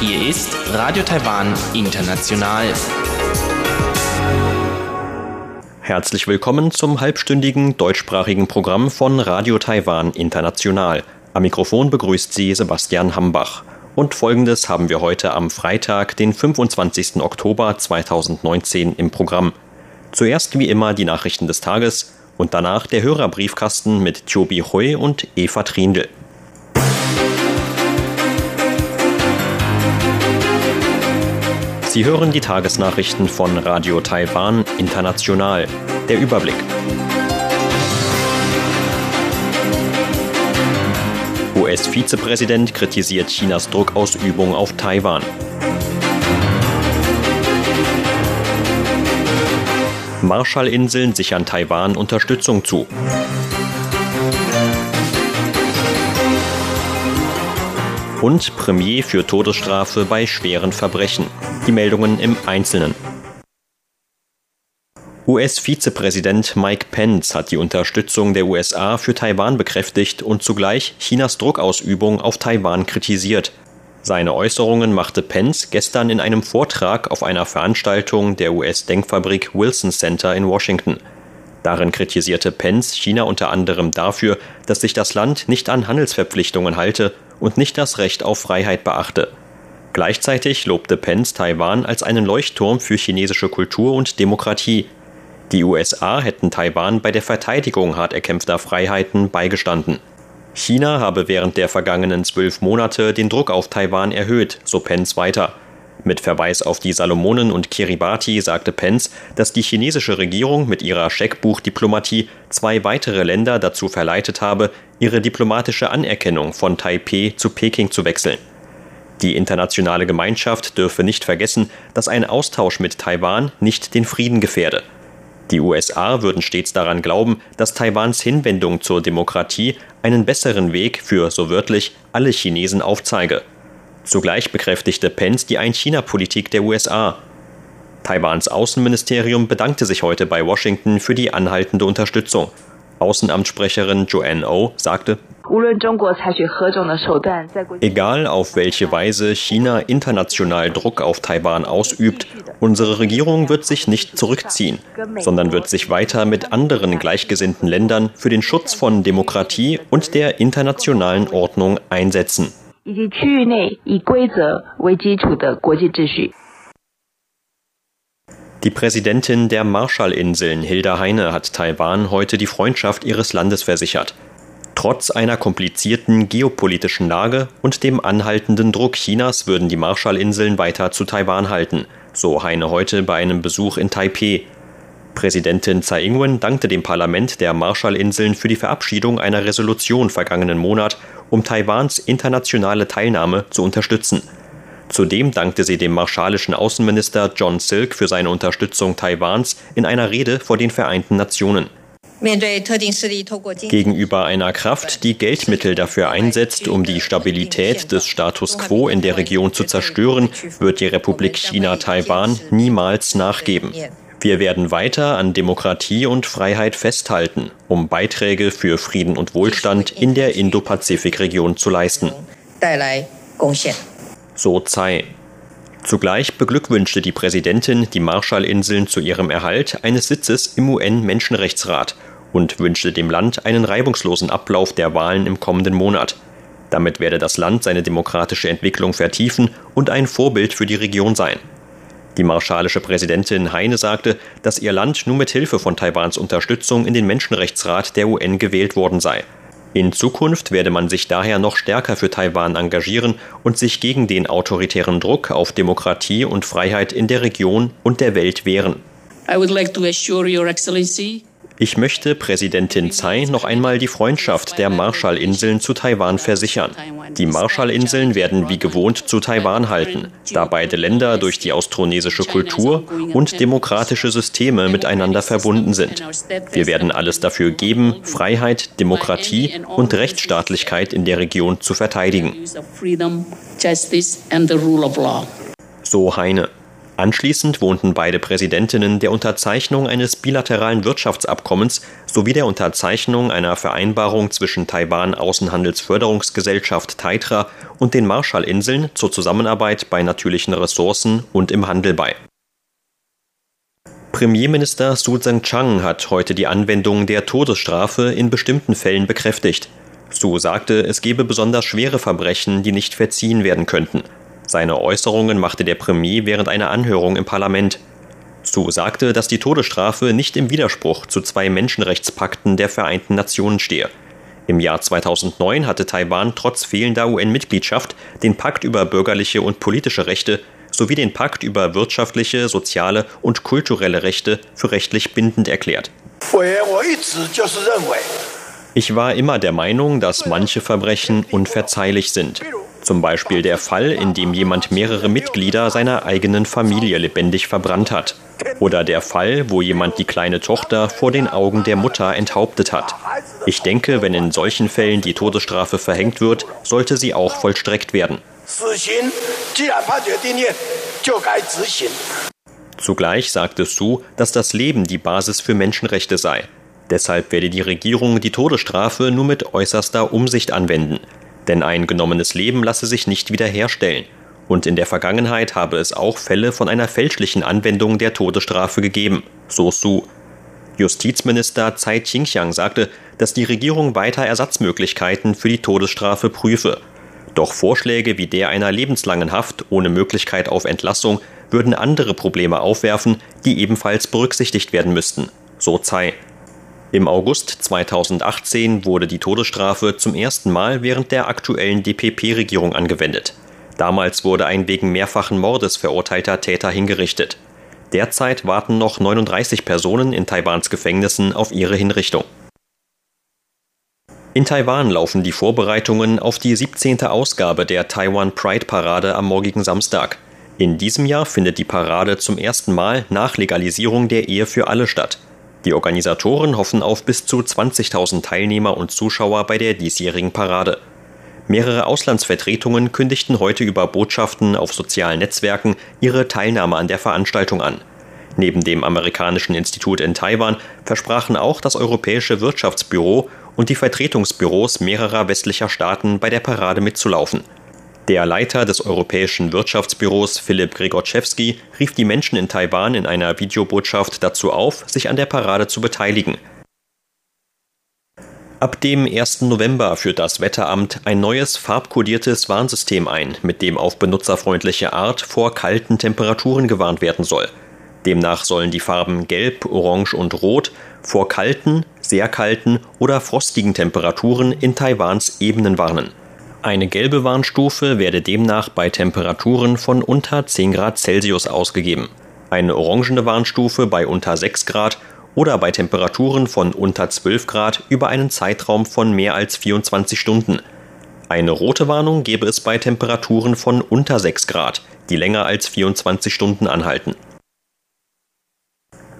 Hier ist Radio Taiwan International. Herzlich willkommen zum halbstündigen deutschsprachigen Programm von Radio Taiwan International. Am Mikrofon begrüßt Sie Sebastian Hambach. Und folgendes haben wir heute am Freitag, den 25. Oktober 2019 im Programm. Zuerst wie immer die Nachrichten des Tages und danach der Hörerbriefkasten mit Chobi Hui und Eva Trindl. Sie hören die Tagesnachrichten von Radio Taiwan International. Der Überblick. US-Vizepräsident kritisiert Chinas Druckausübung auf Taiwan. Marshallinseln sichern Taiwan Unterstützung zu. Und Premier für Todesstrafe bei schweren Verbrechen. Die Meldungen im Einzelnen. US-Vizepräsident Mike Pence hat die Unterstützung der USA für Taiwan bekräftigt und zugleich Chinas Druckausübung auf Taiwan kritisiert. Seine Äußerungen machte Pence gestern in einem Vortrag auf einer Veranstaltung der US-Denkfabrik Wilson Center in Washington. Darin kritisierte Pence China unter anderem dafür, dass sich das Land nicht an Handelsverpflichtungen halte und nicht das Recht auf Freiheit beachte. Gleichzeitig lobte Pence Taiwan als einen Leuchtturm für chinesische Kultur und Demokratie, die USA hätten Taiwan bei der Verteidigung hart erkämpfter Freiheiten beigestanden. China habe während der vergangenen zwölf Monate den Druck auf Taiwan erhöht, so Pence weiter. Mit Verweis auf die Salomonen und Kiribati sagte Pence, dass die chinesische Regierung mit ihrer Scheckbuchdiplomatie zwei weitere Länder dazu verleitet habe, ihre diplomatische Anerkennung von Taipeh zu Peking zu wechseln. Die internationale Gemeinschaft dürfe nicht vergessen, dass ein Austausch mit Taiwan nicht den Frieden gefährde. Die USA würden stets daran glauben, dass Taiwans Hinwendung zur Demokratie einen besseren Weg für, so wörtlich, alle Chinesen aufzeige. Zugleich bekräftigte Pence die Ein-China-Politik der USA. Taiwans Außenministerium bedankte sich heute bei Washington für die anhaltende Unterstützung. Außenamtssprecherin Joanne O oh sagte, Egal auf welche Weise China international Druck auf Taiwan ausübt, unsere Regierung wird sich nicht zurückziehen, sondern wird sich weiter mit anderen gleichgesinnten Ländern für den Schutz von Demokratie und der internationalen Ordnung einsetzen. Die Präsidentin der Marshallinseln, Hilda Heine, hat Taiwan heute die Freundschaft ihres Landes versichert. Trotz einer komplizierten geopolitischen Lage und dem anhaltenden Druck Chinas würden die Marshallinseln weiter zu Taiwan halten, so Heine heute bei einem Besuch in Taipeh. Präsidentin Tsai Ing-wen dankte dem Parlament der Marshallinseln für die Verabschiedung einer Resolution vergangenen Monat, um Taiwans internationale Teilnahme zu unterstützen. Zudem dankte sie dem marschallischen Außenminister John Silk für seine Unterstützung Taiwans in einer Rede vor den Vereinten Nationen. Gegenüber einer Kraft, die Geldmittel dafür einsetzt, um die Stabilität des Status quo in der Region zu zerstören, wird die Republik China Taiwan niemals nachgeben. Wir werden weiter an Demokratie und Freiheit festhalten, um Beiträge für Frieden und Wohlstand in der Indo-Pazifik-Region zu leisten. So Tsai. Zugleich beglückwünschte die Präsidentin die Marshallinseln zu ihrem Erhalt eines Sitzes im UN-Menschenrechtsrat und wünschte dem Land einen reibungslosen Ablauf der Wahlen im kommenden Monat. Damit werde das Land seine demokratische Entwicklung vertiefen und ein Vorbild für die Region sein. Die marschalische Präsidentin Heine sagte, dass ihr Land nur mit Hilfe von Taiwans Unterstützung in den Menschenrechtsrat der UN gewählt worden sei. In Zukunft werde man sich daher noch stärker für Taiwan engagieren und sich gegen den autoritären Druck auf Demokratie und Freiheit in der Region und der Welt wehren. I would like to assure Your Excellency ich möchte Präsidentin Tsai noch einmal die Freundschaft der Marshallinseln zu Taiwan versichern. Die Marshallinseln werden wie gewohnt zu Taiwan halten, da beide Länder durch die austronesische Kultur und demokratische Systeme miteinander verbunden sind. Wir werden alles dafür geben, Freiheit, Demokratie und Rechtsstaatlichkeit in der Region zu verteidigen. So Heine. Anschließend wohnten beide Präsidentinnen der Unterzeichnung eines bilateralen Wirtschaftsabkommens sowie der Unterzeichnung einer Vereinbarung zwischen Taiwan Außenhandelsförderungsgesellschaft Taitra und den Marshallinseln zur Zusammenarbeit bei natürlichen Ressourcen und im Handel bei. Premierminister Su Tseng-Chang hat heute die Anwendung der Todesstrafe in bestimmten Fällen bekräftigt. Su sagte, es gebe besonders schwere Verbrechen, die nicht verziehen werden könnten. Seine Äußerungen machte der Premier während einer Anhörung im Parlament. Su sagte, dass die Todesstrafe nicht im Widerspruch zu zwei Menschenrechtspakten der Vereinten Nationen stehe. Im Jahr 2009 hatte Taiwan trotz fehlender UN-Mitgliedschaft den Pakt über bürgerliche und politische Rechte sowie den Pakt über wirtschaftliche, soziale und kulturelle Rechte für rechtlich bindend erklärt. Ich war immer der Meinung, dass manche Verbrechen unverzeihlich sind. Zum Beispiel der Fall, in dem jemand mehrere Mitglieder seiner eigenen Familie lebendig verbrannt hat. Oder der Fall, wo jemand die kleine Tochter vor den Augen der Mutter enthauptet hat. Ich denke, wenn in solchen Fällen die Todesstrafe verhängt wird, sollte sie auch vollstreckt werden. Zugleich sagte Su, dass das Leben die Basis für Menschenrechte sei. Deshalb werde die Regierung die Todesstrafe nur mit äußerster Umsicht anwenden. Denn ein genommenes Leben lasse sich nicht wiederherstellen. Und in der Vergangenheit habe es auch Fälle von einer fälschlichen Anwendung der Todesstrafe gegeben, so Su. Justizminister Tsai Ching-chiang sagte, dass die Regierung weiter Ersatzmöglichkeiten für die Todesstrafe prüfe. Doch Vorschläge wie der einer lebenslangen Haft ohne Möglichkeit auf Entlassung würden andere Probleme aufwerfen, die ebenfalls berücksichtigt werden müssten, so Tsai. Im August 2018 wurde die Todesstrafe zum ersten Mal während der aktuellen DPP-Regierung angewendet. Damals wurde ein wegen mehrfachen Mordes verurteilter Täter hingerichtet. Derzeit warten noch 39 Personen in Taiwans Gefängnissen auf ihre Hinrichtung. In Taiwan laufen die Vorbereitungen auf die 17. Ausgabe der Taiwan Pride Parade am morgigen Samstag. In diesem Jahr findet die Parade zum ersten Mal nach Legalisierung der Ehe für alle statt. Die Organisatoren hoffen auf bis zu 20.000 Teilnehmer und Zuschauer bei der diesjährigen Parade. Mehrere Auslandsvertretungen kündigten heute über Botschaften auf sozialen Netzwerken ihre Teilnahme an der Veranstaltung an. Neben dem amerikanischen Institut in Taiwan versprachen auch das Europäische Wirtschaftsbüro und die Vertretungsbüros mehrerer westlicher Staaten bei der Parade mitzulaufen. Der Leiter des Europäischen Wirtschaftsbüros Philipp Gregorczewski rief die Menschen in Taiwan in einer Videobotschaft dazu auf, sich an der Parade zu beteiligen. Ab dem 1. November führt das Wetteramt ein neues farbkodiertes Warnsystem ein, mit dem auf benutzerfreundliche Art vor kalten Temperaturen gewarnt werden soll. Demnach sollen die Farben Gelb, Orange und Rot vor kalten, sehr kalten oder frostigen Temperaturen in Taiwans Ebenen warnen. Eine gelbe Warnstufe werde demnach bei Temperaturen von unter 10 Grad Celsius ausgegeben, eine orangene Warnstufe bei unter 6 Grad oder bei Temperaturen von unter 12 Grad über einen Zeitraum von mehr als 24 Stunden. Eine rote Warnung gebe es bei Temperaturen von unter 6 Grad, die länger als 24 Stunden anhalten.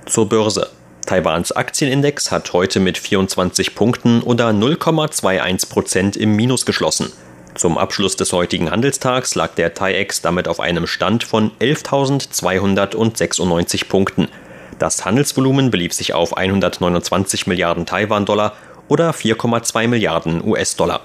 Zur Börse. Taiwans Aktienindex hat heute mit 24 Punkten oder 0,21 Prozent im Minus geschlossen. Zum Abschluss des heutigen Handelstags lag der TAIEX damit auf einem Stand von 11.296 Punkten. Das Handelsvolumen belief sich auf 129 Milliarden Taiwan-Dollar oder 4,2 Milliarden US-Dollar.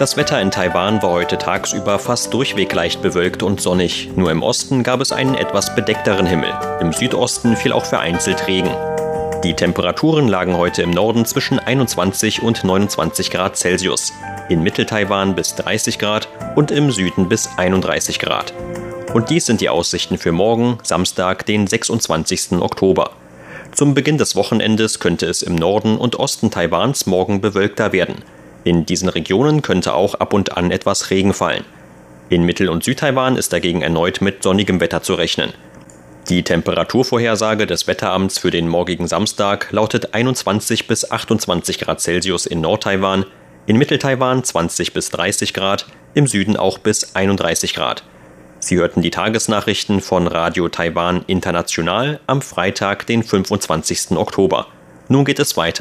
Das Wetter in Taiwan war heute tagsüber fast durchweg leicht bewölkt und sonnig. Nur im Osten gab es einen etwas bedeckteren Himmel. Im Südosten fiel auch vereinzelt Regen. Die Temperaturen lagen heute im Norden zwischen 21 und 29 Grad Celsius, in Mitteltaiwan bis 30 Grad und im Süden bis 31 Grad. Und dies sind die Aussichten für morgen, Samstag, den 26. Oktober. Zum Beginn des Wochenendes könnte es im Norden und Osten Taiwans morgen bewölkter werden. In diesen Regionen könnte auch ab und an etwas Regen fallen. In Mittel- und Südtaiwan ist dagegen erneut mit sonnigem Wetter zu rechnen. Die Temperaturvorhersage des Wetteramts für den morgigen Samstag lautet 21 bis 28 Grad Celsius in Nordtaiwan, in Mitteltaiwan 20 bis 30 Grad, im Süden auch bis 31 Grad. Sie hörten die Tagesnachrichten von Radio Taiwan International am Freitag, den 25. Oktober. Nun geht es weiter